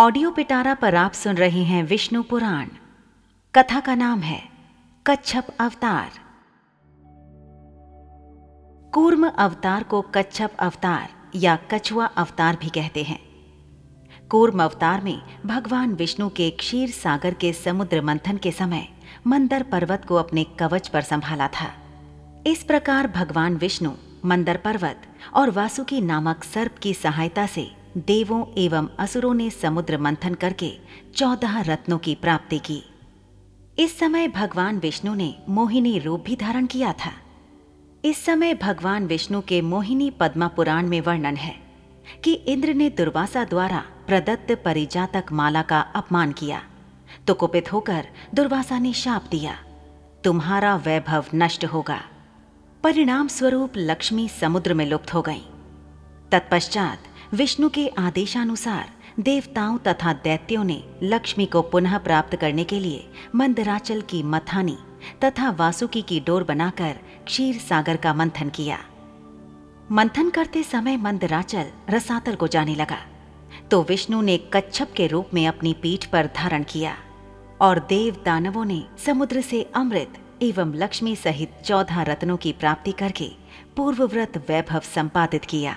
Audio पिटारा पर आप सुन रहे हैं विष्णु पुराण। कथा का नाम है, कच्छप अवतार। कूर्म अवतार को कच्छप अवतार या कछुआ अवतार भी कहते हैं। कूर्म अवतार में भगवान विष्णु के क्षीर सागर के समुद्र मंथन के समय मंदर पर्वत को अपने कवच पर संभाला था। इस प्रकार भगवान विष्णु मंदर पर्वत और वासुकी नामक सर्प की सहायता से देवों एवं असुरों ने समुद्र मंथन करके चौदह रत्नों की प्राप्ति की। इस समय भगवान विष्णु ने मोहिनी रूप भी धारण किया था। इस समय भगवान विष्णु के मोहिनी पद्मा पुराण में वर्णन है कि इंद्र ने दुर्वासा द्वारा प्रदत्त परिजातक माला का अपमान किया। तो कुपित होकर दुर्वासा ने शाप दिया। तुम्हारा वैभव नष्ट होगा। परिणाम स्वरूप लक्ष्मी समुद्र में लुप्त हो गई। तत्पश्चात विष्णु के आदेशानुसार देवताओं तथा दैत्यों ने लक्ष्मी को पुनः प्राप्त करने के लिए मंदराचल की मथानी तथा वासुकी की डोर बनाकर क्षीर सागर का मंथन किया। मंथन करते समय मंदराचल रसातल को जाने लगा। तो विष्णु ने कच्छप के रूप में अपनी पीठ पर धारण किया और देव दानवों ने समुद्र से अमृत एवं लक्ष्मी सहित चौदह रत्नों की प्राप्ति करके पूर्वव्रत वैभव संपादित किया।